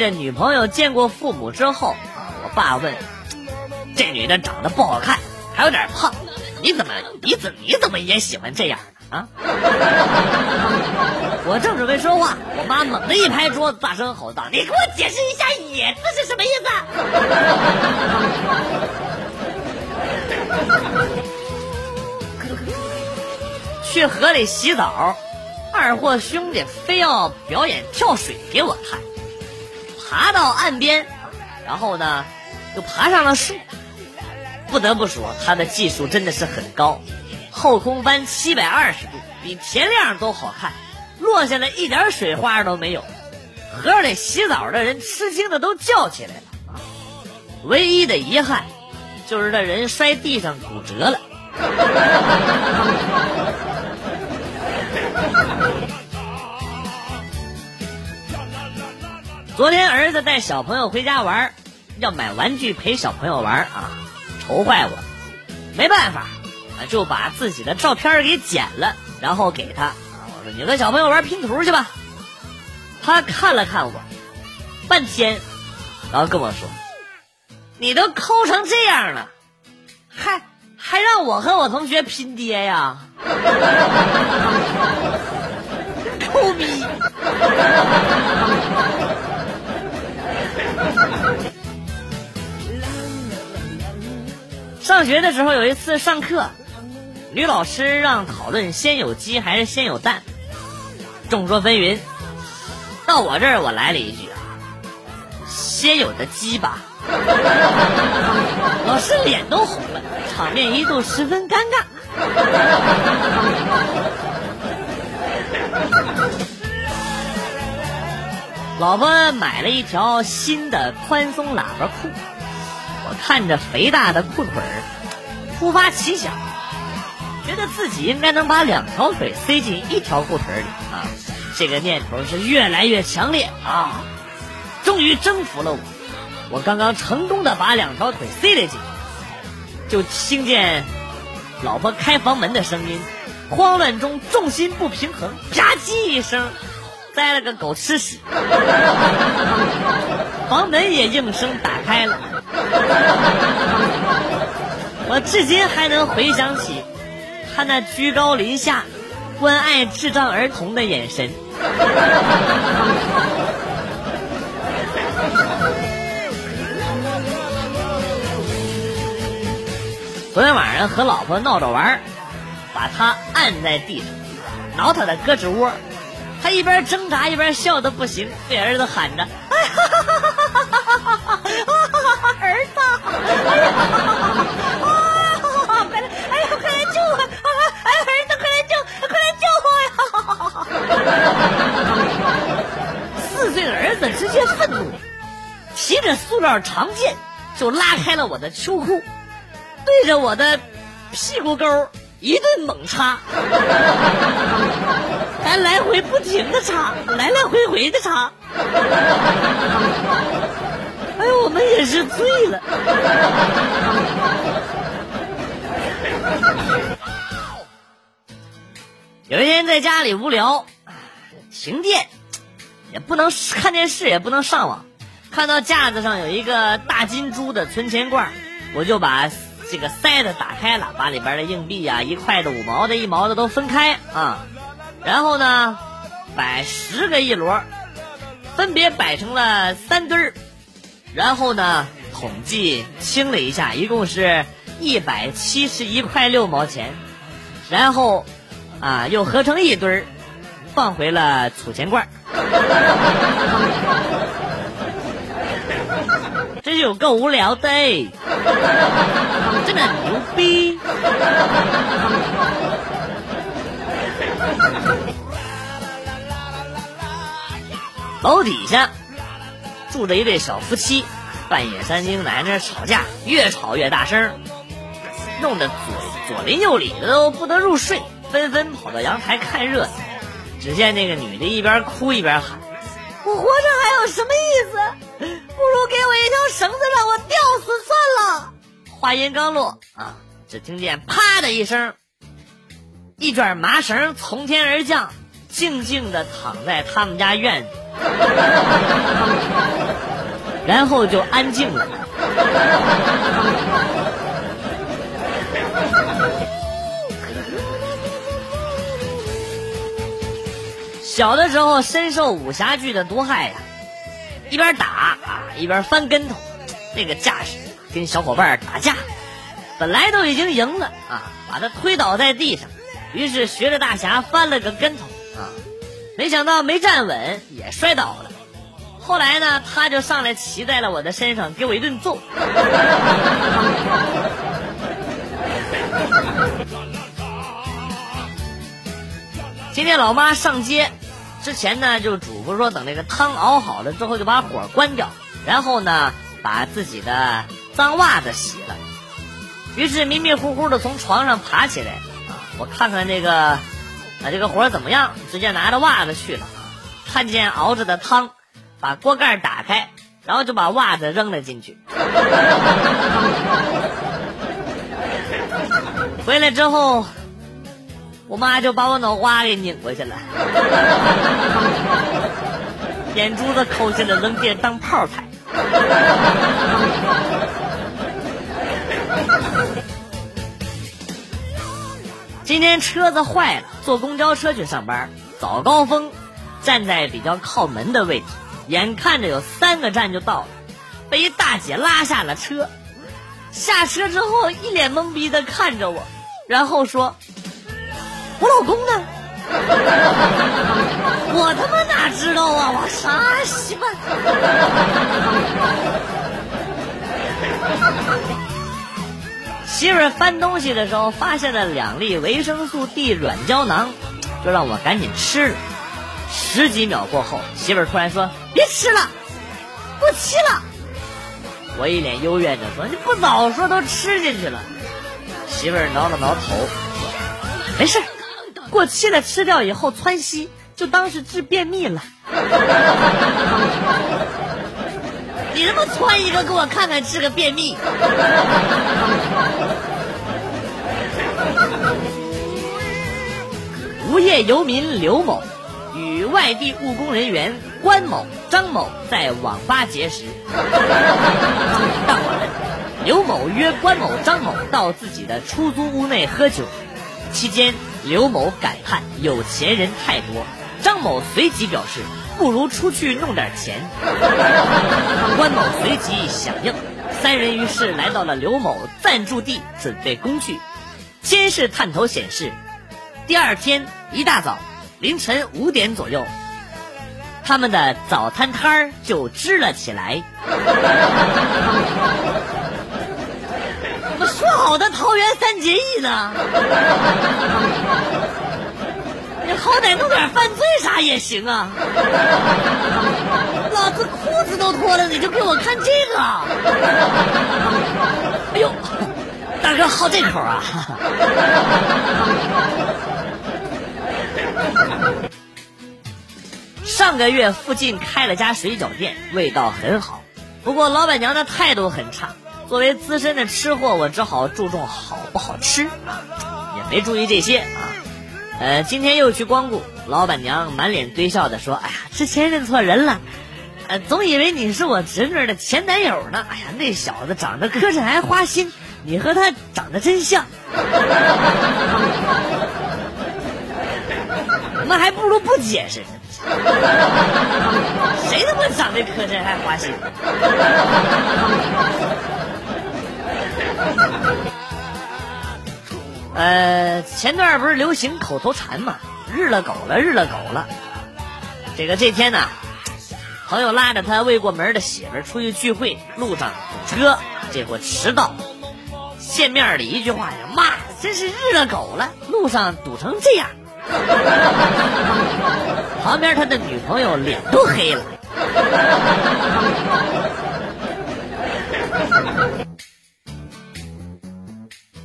这女朋友见过父母之后，我爸问：“这女的长得不好看，还有点胖，你怎么你怎你怎么也喜欢这样的啊？” 我正准备说话，我妈猛地一拍桌子，大声吼道：“你给我解释一下‘野’字是什么意思？” 去河里洗澡，二货兄弟非要表演跳水给我看。爬到岸边，然后呢，又爬上了树。不得不说，他的技术真的是很高，后空翻七百二十度，比田亮都好看。落下来一点水花都没有，河里洗澡的人吃惊的都叫起来了！唯一的遗憾就是这人摔地上骨折了。昨天儿子带小朋友回家玩，要买玩具陪小朋友玩啊，愁坏我，没办法啊，就把自己的照片给剪了，然后给他。我说你和小朋友玩拼图去吧。他看了看我，半天，然后跟我说：“你都抠成这样了，还还让我和我同学拼爹呀？抠逼！” 上学的时候有一次上课，女老师让讨论先有鸡还是先有蛋。众说纷纭，到我这儿我来了一句，先有的鸡吧。老师脸都红了，场面一度十分尴尬。老婆买了一条新的宽松喇叭裤，我看着肥大的裤腿儿，突发奇想。觉得自己应该能把两条腿塞进一条裤腿里啊！这个念头是越来越强烈啊！终于征服了我，我刚刚成功的把两条腿塞了进去，就听见老婆开房门的声音，慌乱中重心不平衡，啪叽一声，栽了个狗吃屎，房门也应声打开了，我至今还能回想起。他那居高临下、关爱智障儿童的眼神。昨天晚上和老婆闹着玩把他按在地上，挠他的胳肢窝，他一边挣扎一边笑的不行，对儿子喊着，哎呀，哈哈哈，儿子，哎呀，哈哈哈，哎呀，快来救我，哎，儿子，快来救，快来救我呀，哈哈哈，4岁的儿子直接愤怒，骑着塑料长剑就拉开了我的秋裤，对着我的屁股沟一顿猛插，还来回。停的插，来来回回的插。哎，我们也是醉了。有一天在家里无聊，停电，也不能看电视，也不能上网。看到架子上有一个大金珠的存钱罐，我就把这个塞子打开了，把里边的硬币啊、一块的、五毛的、一毛的都分开啊。然后呢，摆十个一摞，分别摆成了三堆儿。然后呢，统计清了一下，一共是一百七十一块六毛钱。然后。啊，又合成一堆儿，放回了储钱罐这就 够无聊的，真的牛逼！楼底下住着一对小夫妻，半夜三更在那吵架，越吵越大声，弄得左左邻右里的都不得入睡。纷纷跑到阳台看热闹，只见那个女的一边哭一边喊：“我活着还有什么意思？不如给我一条绳子让我吊死算了。”话音刚落，啊，只听见“啪”的一声，一卷麻绳从天而降，静静的躺在他们家院子，然后就安静了。小的时候深受武侠剧的毒害呀，一边打啊一边翻跟头，那个架势跟小伙伴打架，本来都已经赢了啊，把他推倒在地上，于是学着大侠翻了个跟头啊，没想到没站稳也摔倒了。后来呢，他就上来骑在了我的身上，给我一顿揍。今天老妈上街之前呢，就嘱咐说，等那个汤熬好了之后，就把火关掉，然后呢，把自己的脏袜子洗了。于是迷迷糊糊的从床上爬起来，我看看这个啊这个活怎么样，直接拿着袜子去了。看见熬着的汤，把锅盖打开，然后就把袜子扔了进去。回来之后。我妈就把我脑瓜给拧过去了，眼珠子抠下来扔地当炮踩。今天车子坏了，坐公交车去上班，早高峰，站在比较靠门的位置，眼看着有三个站就到了，被一大姐拉下了车，下车之后一脸懵逼的看着我，然后说。我老公呢？我他妈哪知道啊！我啥媳妇？媳妇儿翻东西的时候发现了两粒维生素 D 软胶囊，就让我赶紧吃了。十几秒过后，媳妇儿突然说：“别吃了，过期了。”我一脸幽怨的说：“你不早说，都吃进去了。”媳妇儿挠了挠头，说：“没事。”过期了，吃掉以后窜稀，就当是治便秘了。你他妈穿一个给我看看，治个便秘。无业游民刘某与外地务工人员关某、张某在网吧结识。当晚，刘某约关某、张某到自己的出租屋内喝酒，期间。刘某感叹有钱人太多，张某随即表示不如出去弄点钱。关某随即响应，三人于是来到了刘某暂住地准备工具。监视探头显示，第二天一大早凌晨五点左右，他们的早餐摊儿就支了起来。说好的桃园三结义呢？你好歹弄点犯罪啥也行啊！老子裤子都脱了，你就给我看这个？哎呦，大哥好这口啊！上个月附近开了家水饺店，味道很好，不过老板娘的态度很差。作为资深的吃货，我只好注重好不好吃，也没注意这些。呃，今天又去光顾，老板娘满脸堆笑的说：“哎呀，之前认错人了，呃，总以为你是我侄女的前男友呢。哎呀，那小子长得磕碜还花心，你和他长得真像。那还不如不解释呢。谁他妈长得磕碜还花心？”呃，前段不是流行口头禅嘛，“日了狗了，日了狗了”。这个这天呢，朋友拉着他未过门的媳妇出去聚会，路上堵车，结果迟到。见面里一句话呀，妈，真是日了狗了，路上堵成这样。旁边他的女朋友脸都黑了。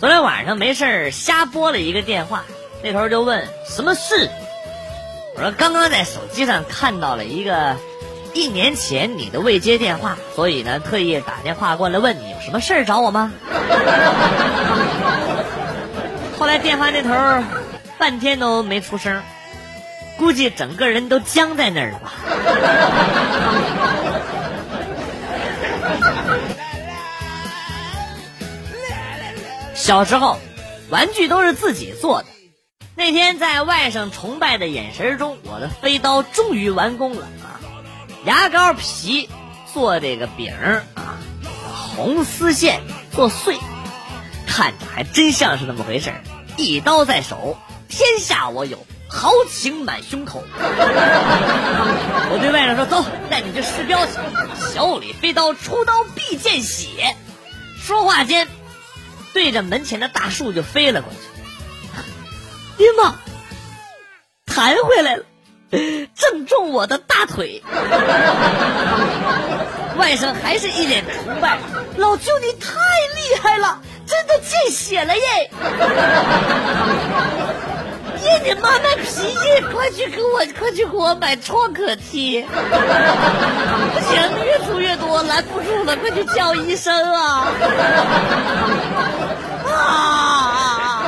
昨天晚上没事瞎拨了一个电话，那头就问什么事？我说刚刚在手机上看到了一个一年前你的未接电话，所以呢特意打电话过来问你有什么事儿找我吗？后来电话那头半天都没出声，估计整个人都僵在那儿了吧。小时候，玩具都是自己做的。那天在外甥崇拜的眼神中，我的飞刀终于完工了啊！牙膏皮做这个饼啊，红丝线做碎，看着还真像是那么回事一刀在手，天下我有，豪情满胸口。我对外甥说：“走，带你去试镖去。”小李飞刀出刀必见血。说话间，对着门前的大树就飞了过去。爹妈，弹回来了，正中我的大腿。外甥还是一脸崇拜，老舅你太厉害了，真的见血了耶！你妈卖脾气，快去给我，快去给我买创可贴。不行，越出越多，拦不住了，快去叫医生啊！啊！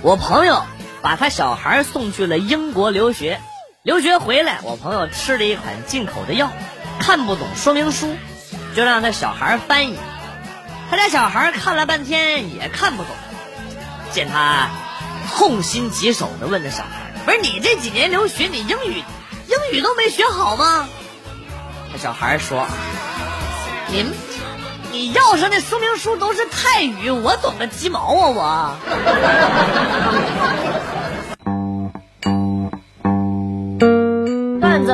我朋友把他小孩送去了英国留学，留学回来，我朋友吃了一款进口的药，看不懂说明书，就让他小孩翻译。他家小孩看了半天也看不懂，见他痛心疾首的问那小孩：“不是你这几年留学，你英语英语都没学好吗？”那小孩说：“您。”你要上的说明书都是泰语，我懂个鸡毛啊！我